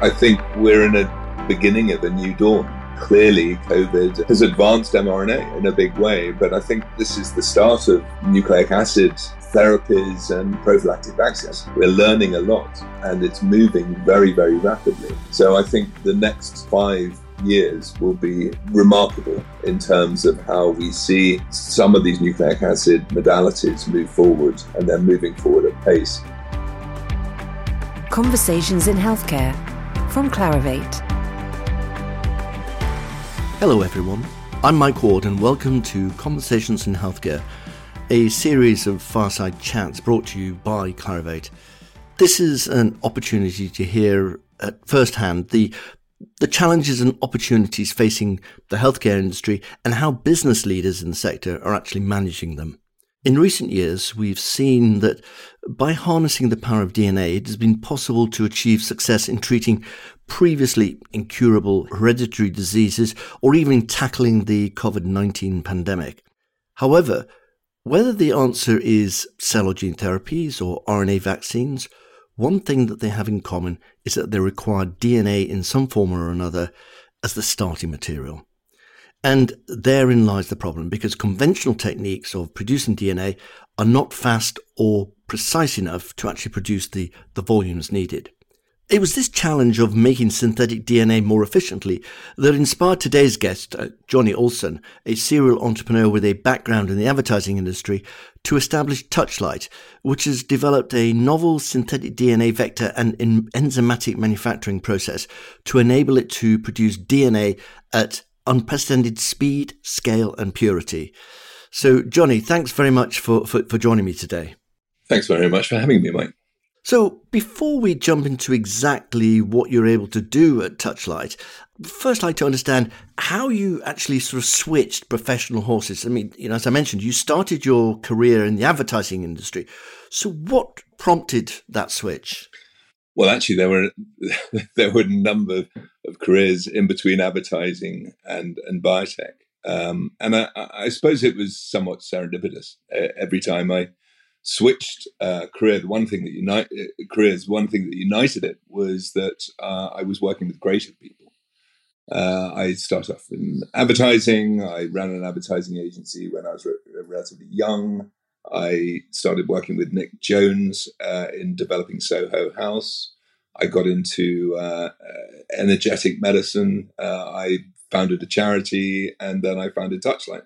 I think we're in a beginning of a new dawn. Clearly, COVID has advanced mRNA in a big way, but I think this is the start of nucleic acid therapies and prophylactic vaccines. We're learning a lot and it's moving very, very rapidly. So I think the next five years will be remarkable in terms of how we see some of these nucleic acid modalities move forward and they're moving forward at pace. Conversations in Healthcare from Clarivate. Hello, everyone. I'm Mike Ward, and welcome to Conversations in Healthcare, a series of fireside chats brought to you by Clarivate. This is an opportunity to hear at first hand the the challenges and opportunities facing the healthcare industry and how business leaders in the sector are actually managing them. In recent years, we've seen that by harnessing the power of DNA, it has been possible to achieve success in treating previously incurable hereditary diseases or even tackling the COVID 19 pandemic. However, whether the answer is cell or gene therapies or RNA vaccines, one thing that they have in common is that they require DNA in some form or another as the starting material. And therein lies the problem because conventional techniques of producing DNA are not fast or precise enough to actually produce the, the volumes needed. It was this challenge of making synthetic DNA more efficiently that inspired today's guest, uh, Johnny Ohlson, a serial entrepreneur with a background in the advertising industry, to establish Touchlight, which has developed a novel synthetic DNA vector and enzymatic manufacturing process to enable it to produce DNA at unprecedented speed, scale, and purity. So, Johnny, thanks very much for, for, for joining me today. Thanks very much for having me, Mike. So, before we jump into exactly what you're able to do at Touchlight, first I'd like to understand how you actually sort of switched professional horses. I mean, you know, as I mentioned, you started your career in the advertising industry. So, what prompted that switch? Well, actually, there were there were a number of careers in between advertising and and biotech, um, and I, I, suppose it was somewhat serendipitous. every time I switched uh, career, the one thing that unite uh, careers, one thing that united it was that uh, I was working with creative people. Uh, I started off in advertising. I ran an advertising agency when I was re- relatively young. I started working with Nick Jones uh, in developing Soho House. I got into uh, energetic medicine. I founded a charity, and then I founded Touchlight.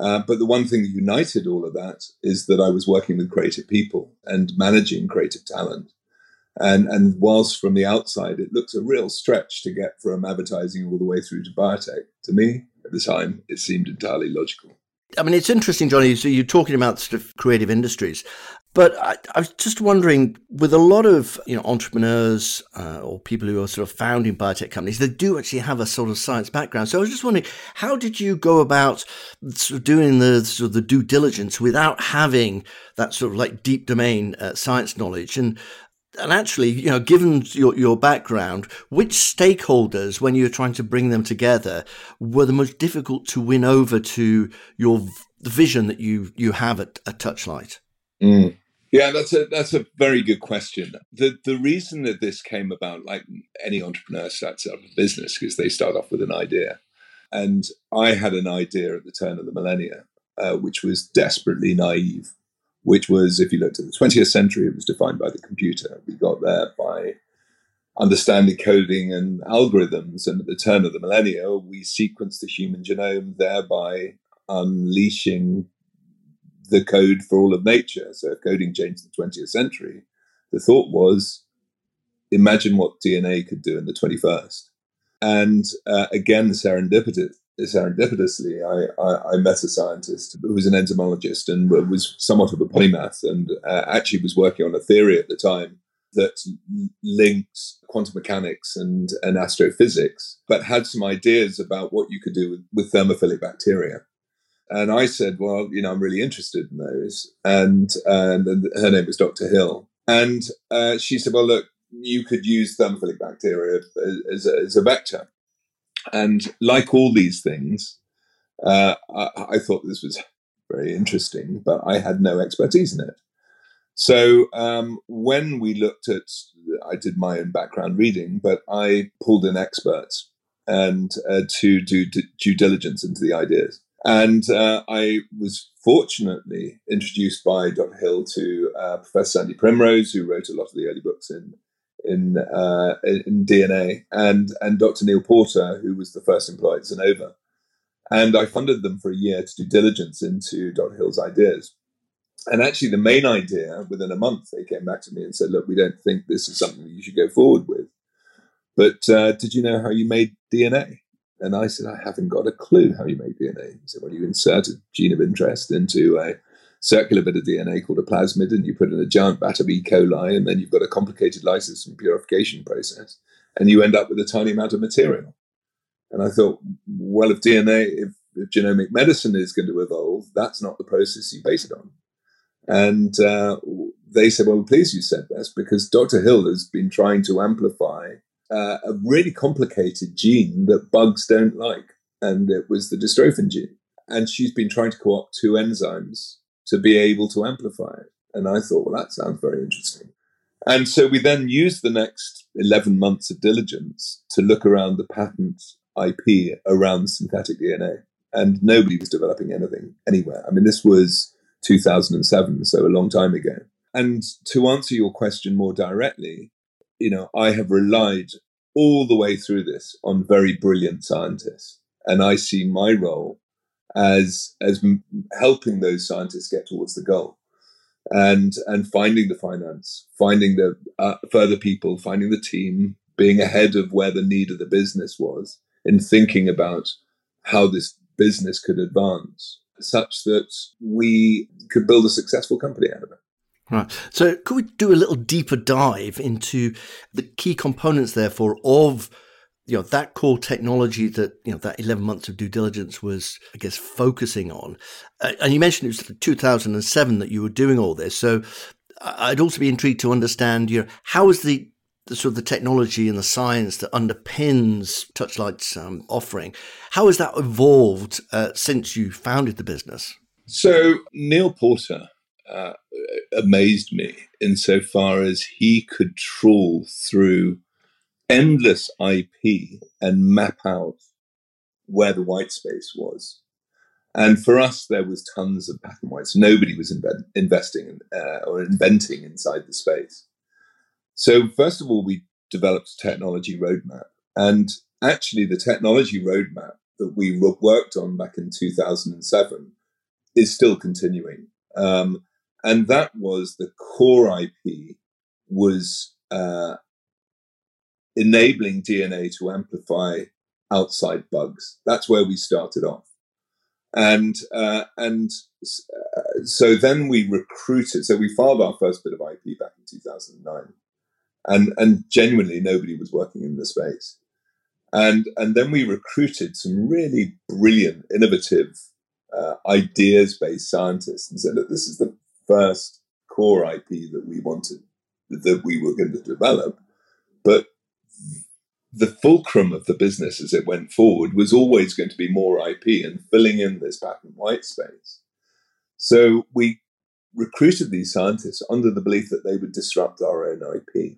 Uh, but the one thing that united all of that is that I was working with creative people and managing creative talent. And, and whilst from the outside it looked a real stretch to get from advertising all the way through to biotech, to me at the time it seemed entirely logical. I mean, it's interesting, Johnny. So you're talking about sort of creative industries, but I, I, was just wondering, with a lot of you know entrepreneurs uh, or people who are sort of founding biotech companies, they do actually have a sort of science background. So I was just wondering, how did you go about sort of doing the sort of the due diligence without having that sort of like deep domain uh, science knowledge? And and actually, you know, given your, your background, which stakeholders, when you're trying to bring them together, were the most difficult to win over to your vision that you you have at, at Touchlight? Mm. Yeah, that's a that's a very good question. The the reason that this came about, like any entrepreneur starts up a business, because they start off with an idea, and I had an idea at the turn of the millennia, uh, which was desperately naive. Which was, if you looked at the 20th century, it was defined by the computer. We got there by understanding coding and algorithms, and at the turn of the millennia, we sequenced the human genome, thereby unleashing the code for all of nature. So coding changed the 20th century, the thought was imagine what DNA could do in the 21st. And uh, again, serendipitous, serendipitously, I, I, I, met a scientist who was an entomologist and was somewhat of a polymath and uh, actually was working on a theory at the time that linked quantum mechanics and, and astrophysics, but had some ideas about what you could do with, with thermophilic bacteria. And I said, well, you know, I'm really interested in those. And, and her name was Dr. Hill. And uh, she said, well, look, you could use thermophilic bacteria as a, as a vector. And like all these things, uh, I, I, thought this was very interesting, but I had no expertise in it. So um, when we looked at I did my own background reading, but I pulled in experts and uh, to do due diligence into the ideas. And uh, I was fortunately introduced by Dr. Hill to uh, Professor Sandy Primrose, who wrote a lot of the early books in in, uh, in DNA, and and Dr. Neil Porter, who was the first employee at Xenova. And I funded them for a year to do diligence into Dr. Hill's ideas. And actually, the main idea, within a month, they came back to me and said, "Look, we don't think this is something you should go forward with." But uh, did you know how you made DNA? And I said, I haven't got a clue how you make DNA. He said, Well, you insert a gene of interest into a circular bit of DNA called a plasmid, and you put in a giant vat of E. coli, and then you've got a complicated lysis and purification process, and you end up with a tiny amount of material. And I thought, well, if DNA, if, if genomic medicine is going to evolve, that's not the process you base it on. And uh, they said, well, please, you said this because Dr. Hill has been trying to amplify uh, a really complicated gene that bugs don't like, and it was the dystrophin gene. And she's been trying to co-opt two enzymes to be able to amplify it. And I thought, well, that sounds very interesting. And so we then used the next 11 months of diligence to look around the patent IP around synthetic DNA. And nobody was developing anything anywhere. I mean, this was 2007, so a long time ago. And to answer your question more directly, you know, I have relied all the way through this on very brilliant scientists, and I see my role as as helping those scientists get towards the goal, and and finding the finance, finding the uh, further people, finding the team, being ahead of where the need of the business was, in thinking about how this business could advance, such that we could build a successful company out of it. Right. So, could we do a little deeper dive into the key components, therefore, of you know that core technology that you know that 11 months of due diligence was i guess focusing on. Uh, and you mentioned it was 2007 that you were doing all this. So i'd also be intrigued to understand you know how is the the sort of the technology and the science that underpins touchlight's um, offering how has that evolved uh, since you founded the business? So neil porter uh, amazed me insofar as he could trawl through endless IP and map out where the white space was. And for us, there was tons of patent whites. Nobody was investing in, uh, or inventing inside the space. So first of all, we developed a technology roadmap. And actually, the technology roadmap that we worked on back in 2007 is still continuing. Um, and that was the core IP was uh, enabling DNA to amplify outside bugs. That's where we started off, and uh, and uh, so then we recruited. So we filed our first bit of IP back in 2009, and and genuinely nobody was working in the space, and and then we recruited some really brilliant, innovative, uh, ideas based scientists and said, look, this is the first core IP that we wanted, that we were going to develop. But the fulcrum of the business as it went forward was always going to be more IP and filling in this patent white space. So we recruited these scientists under the belief that they would disrupt our own IP.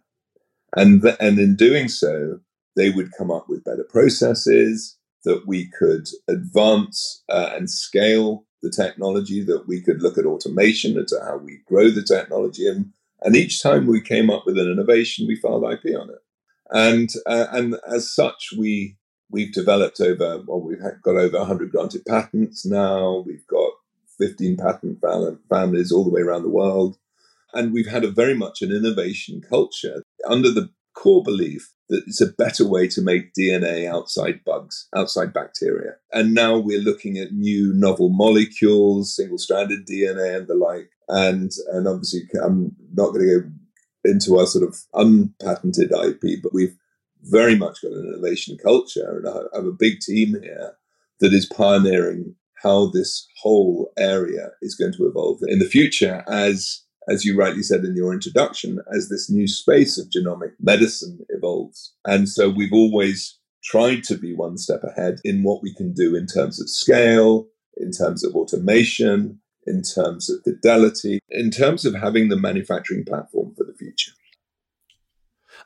And, th- and in doing so, they would come up with better processes that we could advance uh, and scale the technology, that we could look at automation and to how we grow the technology. And, and each time we came up with an innovation, we filed IP on it. And, uh, and as such, we, we've developed over, well, we've got over 100 granted patents now. We've got 15 patent families all the way around the world. And we've had a very much an innovation culture under the core belief that it's a better way to make DNA outside bugs, outside bacteria. And now we're looking at new novel molecules, single stranded DNA and the like. And, and obviously, I'm not going to go into our sort of unpatented IP, but we've very much got an innovation culture. And I have a big team here that is pioneering how this whole area is going to evolve in the future as as you rightly said in your introduction, as this new space of genomic medicine evolves. And so we've always tried to be one step ahead in what we can do in terms of scale, in terms of automation, in terms of fidelity, in terms of having the manufacturing platform for the future.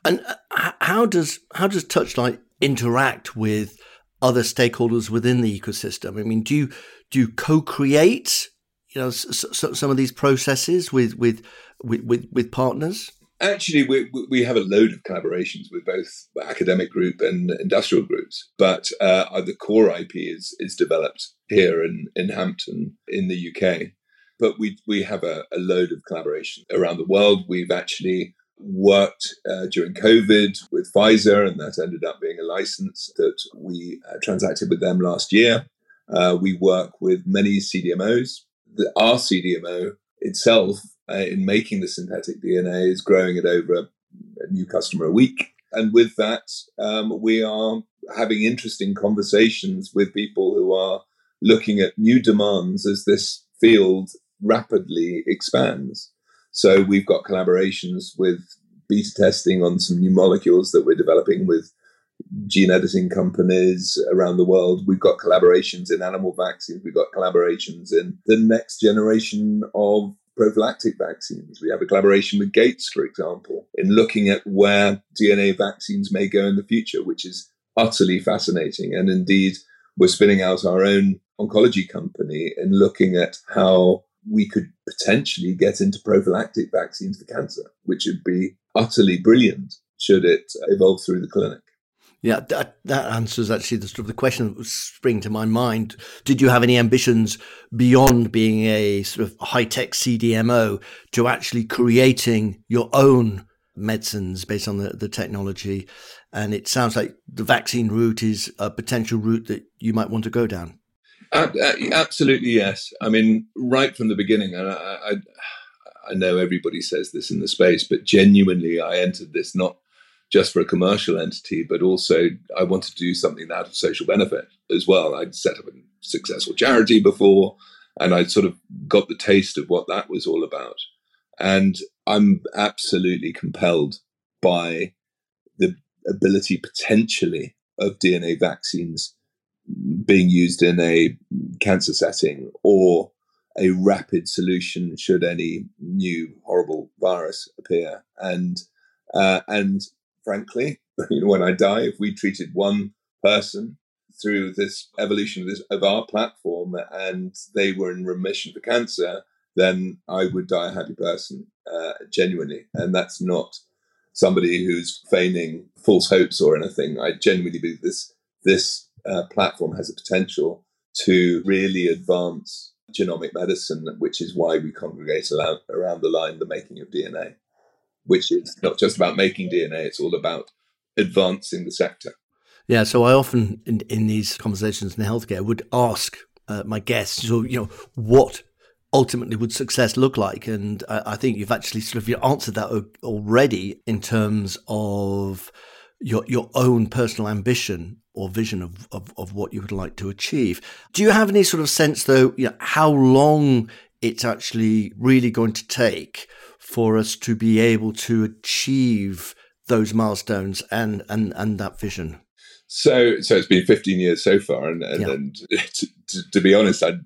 And uh, how does how does Touchlight interact with other stakeholders within the ecosystem? I mean, do you do you co-create you know s- s- some of these processes with with with, with, with partners? Actually, we, we have a load of collaborations with both academic group and industrial groups, but uh, the core IP is is developed here in, in Hampton in the UK. But we we have a, a load of collaboration around the world. We've actually worked uh, during COVID with Pfizer, and that ended up being a license that we uh, transacted with them last year. Uh, we work with many CDMOs. The, our CDMO itself, uh, in making the synthetic DNA, is growing at over a, a new customer a week. And with that, um, we are having interesting conversations with people who are looking at new demands as this field rapidly expands. So we've got collaborations with beta testing on some new molecules that we're developing with gene editing companies around the world. We've got collaborations in animal vaccines. We've got collaborations in the next generation of prophylactic vaccines. We have a collaboration with Gates, for example, in looking at where DNA vaccines may go in the future, which is utterly fascinating. And indeed, we're spinning out our own oncology company and looking at how we could potentially get into prophylactic vaccines for cancer, which would be utterly brilliant should it evolve through the clinic. Yeah, that, that answers actually the sort of the question that was springing to my mind. Did you have any ambitions beyond being a sort of high tech CDMO to actually creating your own medicines based on the, the technology? And it sounds like the vaccine route is a potential route that you might want to go down. Uh, absolutely, yes. I mean, right from the beginning, and I, I, I know everybody says this in the space, but genuinely, I entered this not just for a commercial entity, but also I wanted to do something out of social benefit as well. I'd set up a successful charity before, and I sort of got the taste of what that was all about. And I'm absolutely compelled by the ability potentially of DNA vaccines being used in a cancer setting or a rapid solution should any new horrible virus appear. And uh, and frankly, you know, when I die, if we treated one person through this evolution of, this, of our platform and they were in remission for cancer, then I would die a happy person, uh, genuinely. And that's not somebody who's feigning false hopes or anything. I genuinely believe this this uh, platform has a potential to really advance genomic medicine, which is why we congregate around the line the making of DNA, which is not just about making DNA, it's all about advancing the sector. Yeah, so I often in, in these conversations in healthcare would ask uh, my guests, so you know, what ultimately would success look like? And I, I think you've actually sort of answered that already in terms of your your own personal ambition or vision of, of, of what you would like to achieve. Do you have any sort of sense, though, you know, how long it's actually really going to take for us to be able to achieve those milestones and and and that vision? So, so it's been 15 years so far, and and, yeah. and to, to, to, be honest, I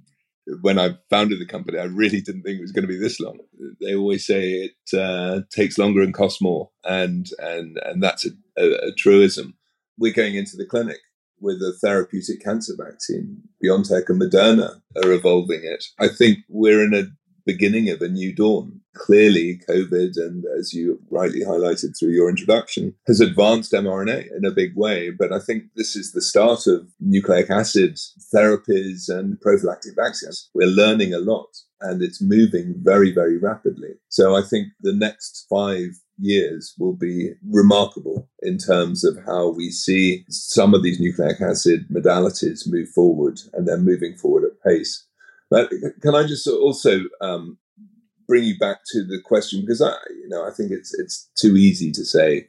when I founded the company, I really didn't think it was going to be this long. They always say it uh, takes longer and costs more, and and and that's a, a, a truism. We're going into the clinic with a therapeutic cancer vaccine. BioNTech and Moderna are evolving it. I think we're in a beginning of a new dawn. Clearly, COVID, and as you rightly highlighted through your introduction, has advanced mRNA in a big way. But I think this is the start of nucleic acid therapies and prophylactic vaccines. We're learning a lot and it's moving very, very rapidly. So I think the next five years will be remarkable in terms of how we see some of these nucleic acid modalities move forward and they're moving forward at pace. But can I just also um, bring you back to the question because I, you know, I think it's it's too easy to say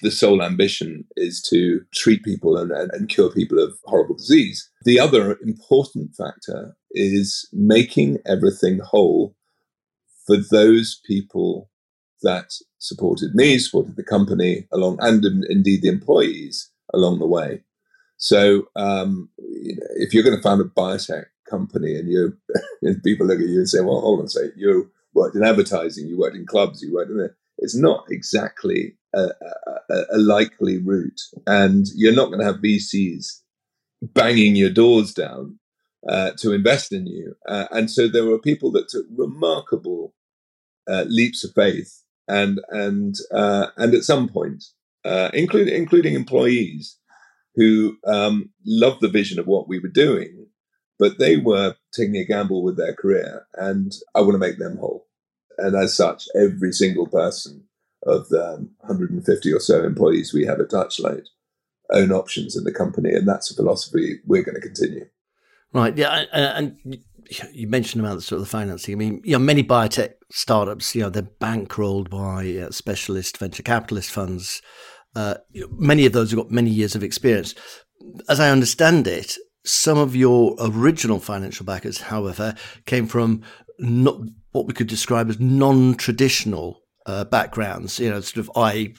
the sole ambition is to treat people and, and, and cure people of horrible disease. The other important factor is making everything whole for those people that supported me, supported the company along, and indeed the employees along the way. So, um, you know, if you're going to found a biotech company and you and people look at you and say, well, hold on a you worked in advertising, you worked in clubs, you worked in it. it's not exactly a, a, a likely route. And you're not going to have VCs banging your doors down uh, to invest in you. Uh, and so there were people that took remarkable uh, leaps of faith, and and uh, and at some point, uh, including including employees who um, loved the vision of what we were doing, but they were taking a gamble with their career, and I want to make them whole. And as such, every single person of the 150 or so employees we have at Touchlight own options in the company, and that's a philosophy we're going to continue. Right. Yeah. And you mentioned about the sort of the financing. I mean, you know, many biotech startups, you know, they're bankrolled by uh, specialist venture capitalist funds. Uh, many of those have got many years of experience. As I understand it, some of your original financial backers, however, came from not what we could describe as non-traditional uh, backgrounds. You know, sort of I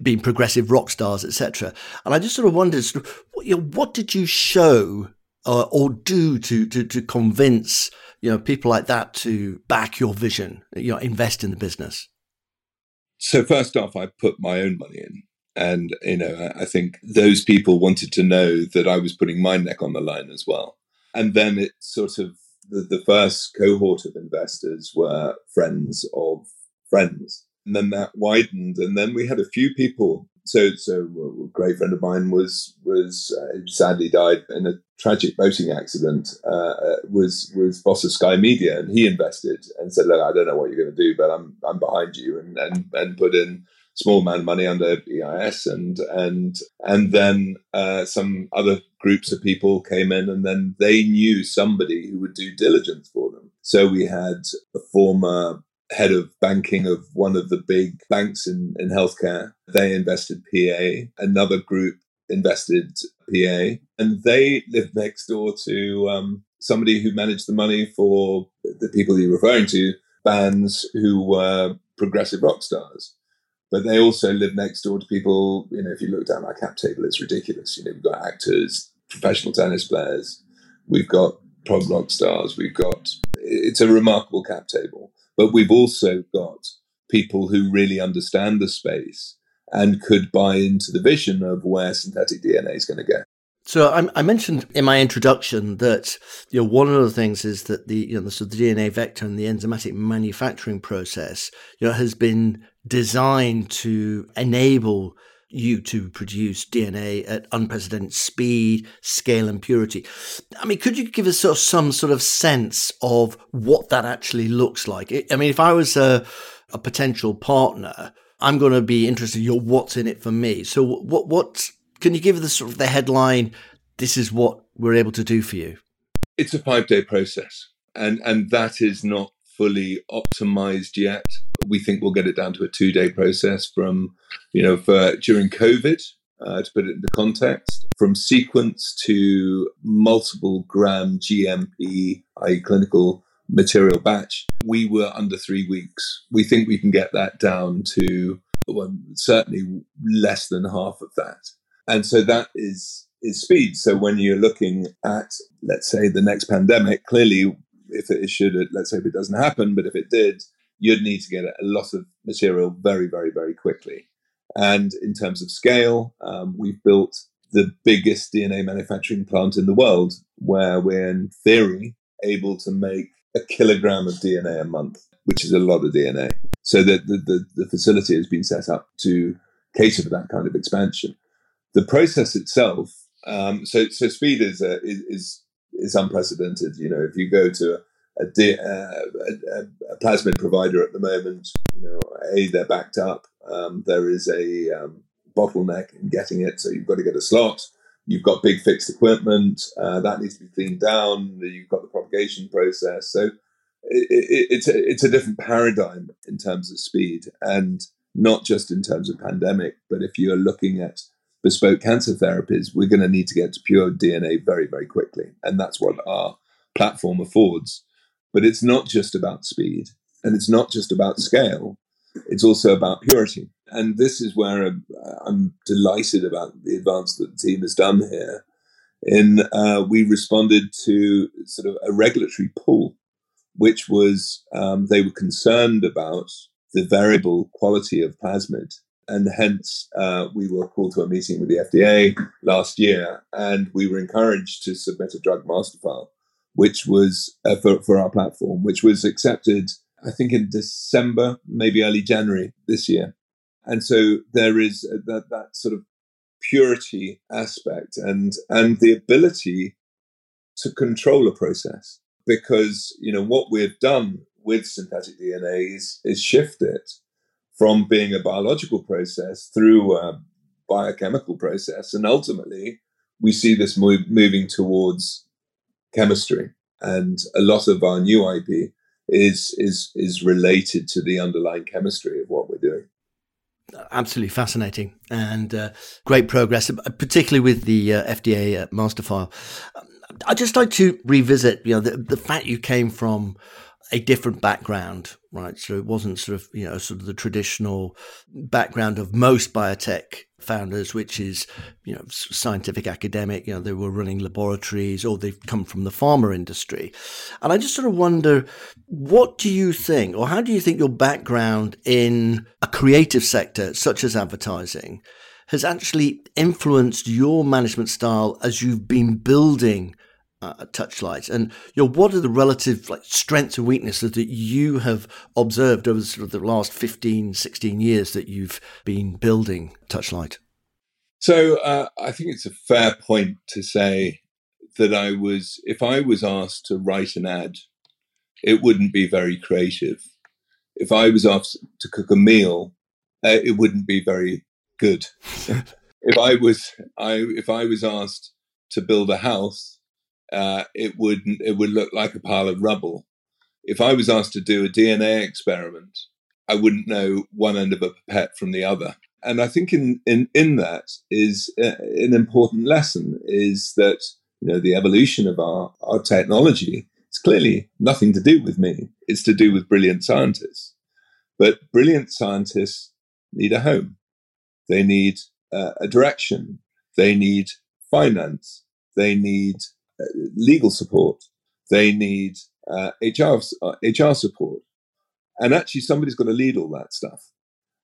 being progressive rock stars, etc. And I just sort of wondered, sort of, you know, what did you show uh, or do to, to to convince you know people like that to back your vision, you know, invest in the business? So first off, I put my own money in, and you know, I think those people wanted to know that I was putting my neck on the line as well. And then it sort of the, the first cohort of investors were friends of friends, and then that widened, and then we had a few people so so a great friend of mine was was uh, sadly died in a tragic boating accident. Uh, uh, was was boss of Sky Media, and he invested and said, "Look, I don't know what you're going to do, but I'm I'm behind you," and and and put in small amount of money under EIS, and and and then uh, some other groups of people came in, and then they knew somebody who would do diligence for them. So we had a former head of banking of one of the big banks in, in healthcare. They invested PA. Another group invested PA. And they lived next door to um, somebody who managed the money for the people you're referring to, bands who were progressive rock stars. But they also live next door to people, you know, if you look down our cap table, it's ridiculous. You know, we've got actors, professional tennis players, we've got prog rock stars, we've got, it's a remarkable cap table. But we've also got people who really understand the space and could buy into the vision of where synthetic DNA is going to go. So I, I, mentioned in my introduction that you know one of the things is that the you know the, of the DNA vector and the enzymatic manufacturing process you know has been designed to enable you to produce DNA at unprecedented speed, scale, and purity. I mean, could you give us sort of some sort of sense of what that actually looks like? I mean, if I was a, a potential partner, I'm going to be interested in your what's in it for me. So, what what can you give the sort of the headline? This is what we're able to do for you. It's a five day process, and and that is not fully optimized yet we think we'll get it down to a two day process from, you know, for during COVID, uh, to put it into context, from sequence to multiple gram GMP, i.e., clinical material batch, we were under three weeks. We think we can get that down to well, certainly less than half of that. And so that is is speed. So when you're looking at, let's say, the next pandemic, clearly, if it should, let's hope it doesn't happen, but if it did, you'd need to get a lot of material very, very, very quickly. And in terms of scale, um, we've built the biggest DNA manufacturing plant in the world, where we're in theory able to make a kilogram of DNA a month, which is a lot of DNA. So the, the, the, the facility has been set up to cater for that kind of expansion. The process itself, um, so so speed is, uh, is is unprecedented. You know, if you go to a, uh, a, a, plasmid provider at the moment. You know, a they're backed up. Um, there is a um, bottleneck in getting it, so you've got to get a slot. You've got big fixed equipment uh, that needs to be cleaned down. You've got the propagation process, so it, it, it's a, it's a different paradigm in terms of speed, and not just in terms of pandemic, but if you're looking at bespoke cancer therapies, we're going to need to get to pure DNA very, very quickly, and that's what our platform affords. But it's not just about speed and it's not just about scale, it's also about purity. And this is where I'm, delighted about the advance that the team has done here. In uh, we responded to sort of a regulatory pull, which was um, they were concerned about the variable quality of plasmid. And hence, uh, we were called to a meeting with the FDA last year, and we were encouraged to submit a drug master file, which was uh, for, for our platform, which was accepted, I think, in December, maybe early January this year. And so there is that, that sort of purity aspect and and the ability to control a process because you know what we've done with synthetic DNA is, is shift it from being a biological process through a biochemical process and ultimately we see this move, moving towards chemistry and a lot of our new IP is is is related to the underlying chemistry of what we're doing absolutely fascinating and uh, great progress, particularly with the uh, FDA uh, master file. I'd just like to revisit, you know, the, the fact you came from a different background, right? So it wasn't sort of, you know, sort of the traditional background of most biotech founders, which is, you know, scientific academic, you know, they were running laboratories or they've come from the pharma industry. And I just sort of wonder, what do you think, or how do you think your background in a creative sector, such as advertising, has actually influenced your management style as you've been building uh, Touchlight, and you know what are the relative like strengths and weaknesses that you have observed over sort of the last 15, 16 years that you've been building Touchlight? So uh, I think it's a fair point to say that I was, if I was asked to write an ad, it wouldn't be very creative. If I was asked to cook a meal, uh, it wouldn't be very good. if I was, I if I was asked to build a house, uh, it would it would look like a pile of rubble. If I was asked to do a DNA experiment, I wouldn't know one end of a pipette from the other. And I think in in in that is uh, an important lesson is that you know the evolution of our our technology. It's clearly nothing to do with me. It's to do with brilliant scientists. But brilliant scientists need a home. They need uh, a direction. They need finance. They need legal support. They need uh, HR uh, HR support, and actually somebody's got to lead all that stuff.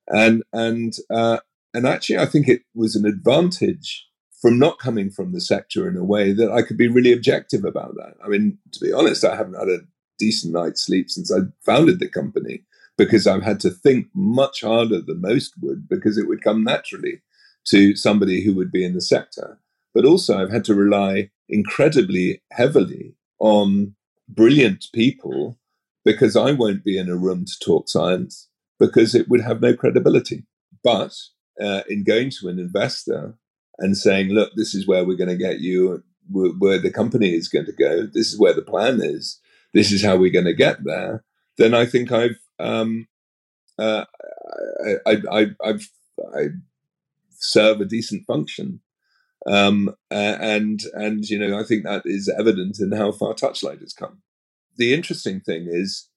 And and uh, and actually, I think it was an advantage from not coming from the sector in a way that I could be really objective about that. I mean, to be honest, I haven't had a decent night's sleep since I founded the company because I've had to think much harder than most would because it would come naturally to somebody who would be in the sector. But also, I've had to rely incredibly heavily on brilliant people because I won't be in a room to talk science because it would have no credibility. But uh, in going to an investor and saying, look, this is where we're going to get you, where, where the company is going to go, this is where the plan is, this is how we're going to get there, then I think I've, um, uh, I, I, I, I've, I serve a decent function. Um, and and you know I think that is evident in how far Touchlight has come. The interesting thing is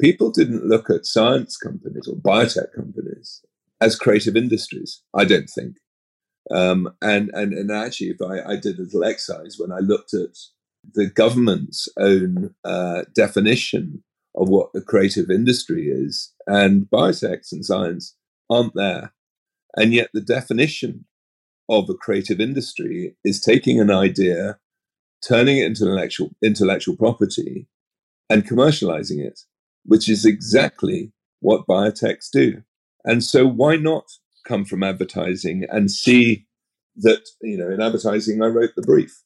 people didn't look at science companies or biotech companies as creative industries. I don't think. Um, and and and actually, if I, I did a little exercise when I looked at the government's own uh, definition of what a creative industry is, and biotechs and science aren't there, and yet the definition of a creative industry is taking an idea, turning it into intellectual intellectual property, and commercializing it, which is exactly what biotechs do. And so, why not come from advertising and see that you know in advertising I wrote the brief,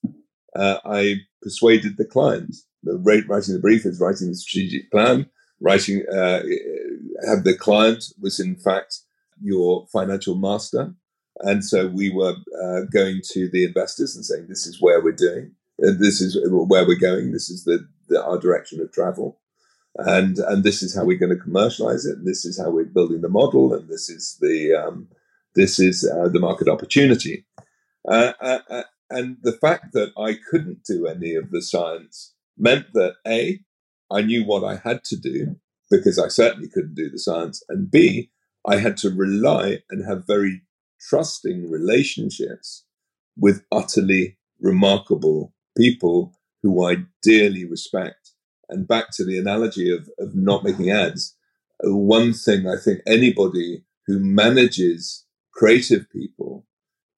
uh, I persuaded the client. The rate writing the brief is writing the strategic plan. Writing, uh, have the client was in fact your financial master and so we were uh, going to the investors and saying, "This is where we're doing. Uh, this is where we're going. This is the, the, our direction of travel, and and this is how we're going to commercialize it. And this is how we're building the model. And this is the um, this is uh, the market opportunity." Uh, uh, uh, and the fact that I couldn't do any of the science meant that a I knew what I had to do because I certainly couldn't do the science, and b I had to rely and have very trusting relationships with utterly remarkable people who I dearly respect. And back to the analogy of, of not making ads, uh, one thing I think anybody who manages creative people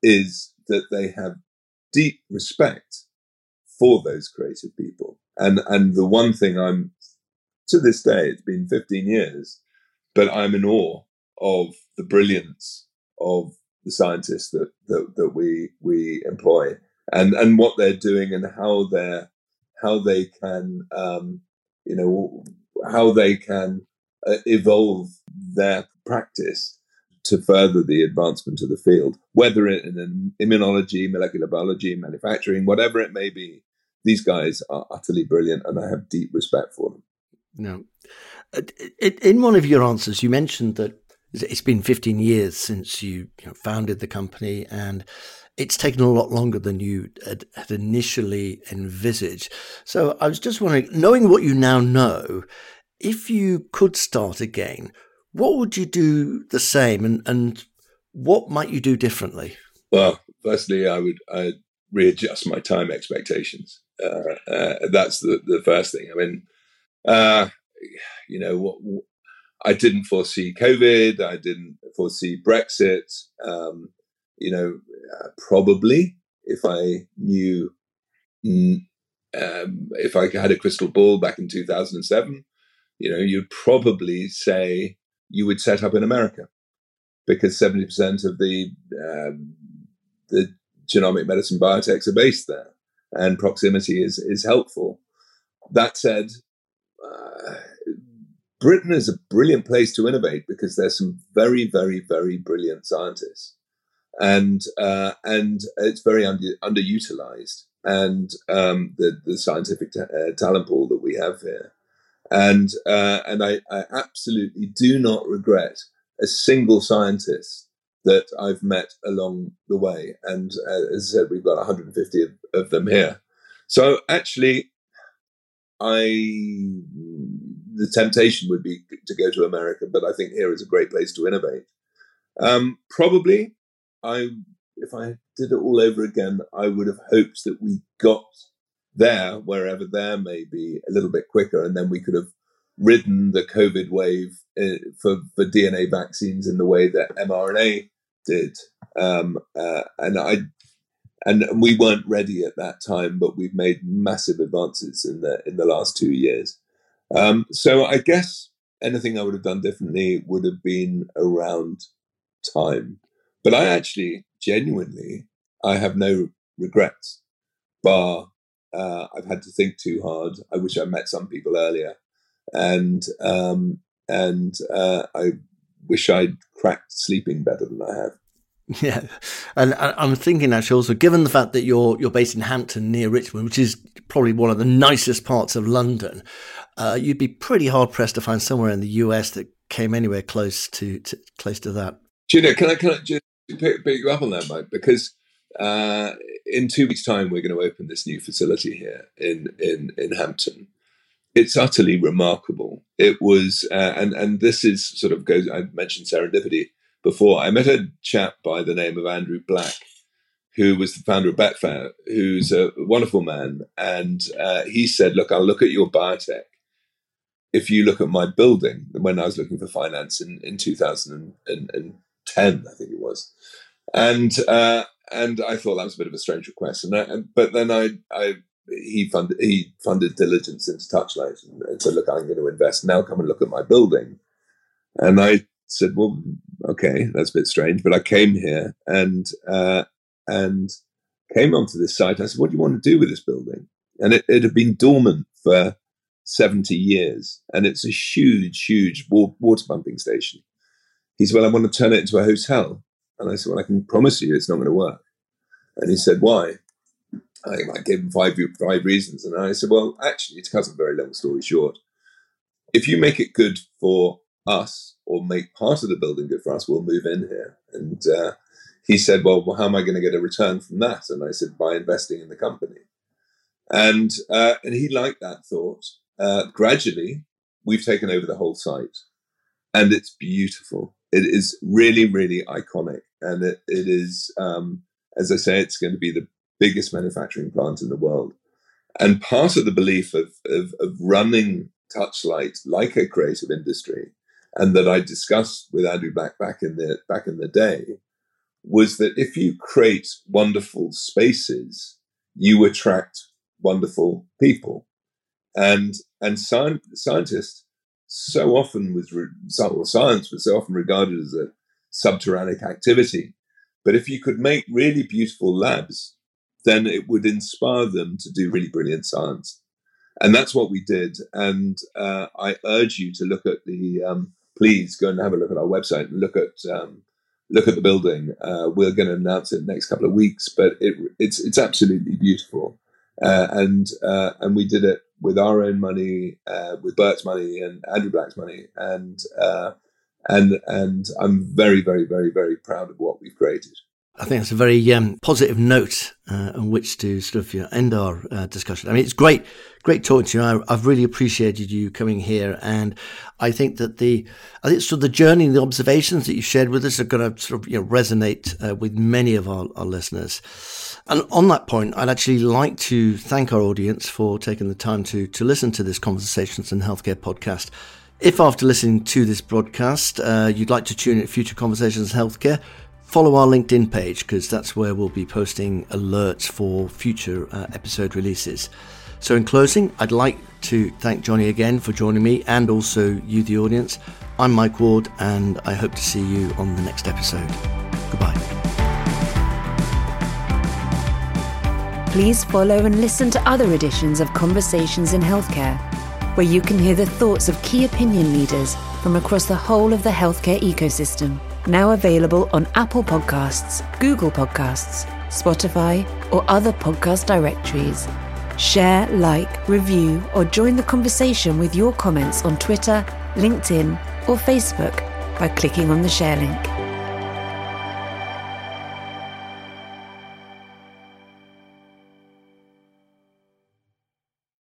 is that they have deep respect for those creative people. And and the one thing I'm to this day, it's been 15 years, but I'm in awe of the brilliance of the scientists that that, that we we employ and and what they're doing and how they're how they can um, you know how they can uh, evolve their practice to further the advancement of the field, whether in immunology, molecular biology, manufacturing, whatever it may be. These guys are utterly brilliant, and I have deep respect for them. No, uh, in one of your answers, you mentioned that it's been 15 years since you, you know, founded the company, and it's taken a lot longer than you had, had initially envisaged. So I was just wondering, knowing what you now know, if you could start again, what would you do the same, and and what might you do differently? Well, firstly, I would I'd readjust my time expectations. Uh, uh, that's the the first thing. I mean, uh, you know, what, what, I didn't foresee COVID. I didn't foresee Brexit. Um, you know, uh, probably if I knew, um, if I had a crystal ball back in 2007, you know, you'd probably say you would set up in America because 70% of the um, the genomic medicine biotechs are based there, and proximity is is helpful. That said, uh, Britain is a brilliant place to innovate because there's some very, very, very brilliant scientists, and uh, and it's very under, underutilized. And um, the the scientific ta- uh, talent pool that we have here, and uh, and I, I absolutely do not regret a single scientist that I've met along the way. And uh, as I said, we've got 150 of, of them here. So actually, I the temptation would be to go to America, but I think here is a great place to innovate. Um, probably, I if I did it all over again, I would have hoped that we got there, wherever there may be, a little bit quicker, and then we could have ridden the COVID wave uh, for for DNA vaccines in the way that mRNA did. Um, uh, and I and we weren't ready at that time, but we've made massive advances in the in the last two years. Um, so I guess anything I would have done differently would have been around time. But I actually, genuinely, I have no regrets. Bar, uh, I've had to think too hard. I wish I met some people earlier, and um, and uh, I wish I'd cracked sleeping better than I have. Yeah, and I'm thinking actually also, given the fact that you're you're based in Hampton near Richmond, which is probably one of the nicest parts of London, uh, you'd be pretty hard pressed to find somewhere in the US that came anywhere close to, to close to that. Gina, can I can I just pick, pick you up on that, Mike? Because uh, in two weeks' time, we're going to open this new facility here in in in Hampton. It's utterly remarkable. It was, uh, and and this is sort of goes. I mentioned serendipity before. I met a chap by the name of Andrew Black, who was the founder of Betfair, who's a wonderful man. And uh, he said, Look, I'll look at your biotech. If you look at my building, when I was looking for finance in, in 2010, I think it was. And uh, and I thought that was a bit of a strange request. And, I, but then I, I he funded he funded diligence into Touchlight and, and said, "Look, I'm going to invest now. Come and look at my building." And I said, "Well, okay, that's a bit strange." But I came here and uh, and came onto this site. I said, "What do you want to do with this building?" And it, it had been dormant for seventy years, and it's a huge, huge water pumping station. He said, "Well, I want to turn it into a hotel." And I said, "Well, I can promise you, it's not going to work." And he said, "Why?" I, I gave him five five reasons, and I said, "Well, actually, to cut a very long story short, if you make it good for us or make part of the building good for us, we'll move in here. And uh, he said, well, well, how am I going to get a return from that? And I said, by investing in the company. And uh, and he liked that thought. Uh, gradually, we've taken over the whole site, and it's beautiful. It is really, really iconic, and it, it is, um, as I say, it's going to be the biggest manufacturing plant in the world. And part of the belief of, of, of running Touchlight like a creative industry and that I discussed with Andrew Black back in the back in the day was that if you create wonderful spaces, you attract wonderful people, and and sci- scientists so often was re- science was so often regarded as a subterranean activity, but if you could make really beautiful labs, then it would inspire them to do really brilliant science, and that's what we did. And uh, I urge you to look at the um, please go and have a look at our website and look at um, look at the building. Uh, we're going to announce it in the next couple of weeks, but it, it's it's absolutely beautiful, uh, and uh, and we did it with our own money, uh, with Bert's money and Andrew Black's money, and uh, and and I'm very very very very proud of what we've created. I think that's a very um, positive note uh, on which to sort of you know, end our uh, discussion. I mean, it's great, great talking to you. I, have really appreciated you coming here, and I think that the, I think sort of the journey and the observations that you shared with us are going to sort of you know, resonate uh, with many of our, our listeners. And on that point, I'd actually like to thank our audience for taking the time to to listen to this Conversations in Healthcare podcast. If after listening to this broadcast, uh, you'd like to tune in future Conversations in Healthcare follow our LinkedIn page because that's where we'll be posting alerts for future uh, episode releases. So, in closing, I'd like to thank Johnny again for joining me and also you, the audience. I'm Mike Ward, and I hope to see you on the next episode. Goodbye. Please follow and listen to other editions of Conversations in Healthcare, where you can hear the thoughts of key opinion leaders from across the whole of the healthcare ecosystem now available on Apple Podcasts, Google Podcasts, Spotify, or other podcast directories. Share, like, review, or join the conversation with your comments on Twitter, LinkedIn, or Facebook by clicking on the share link.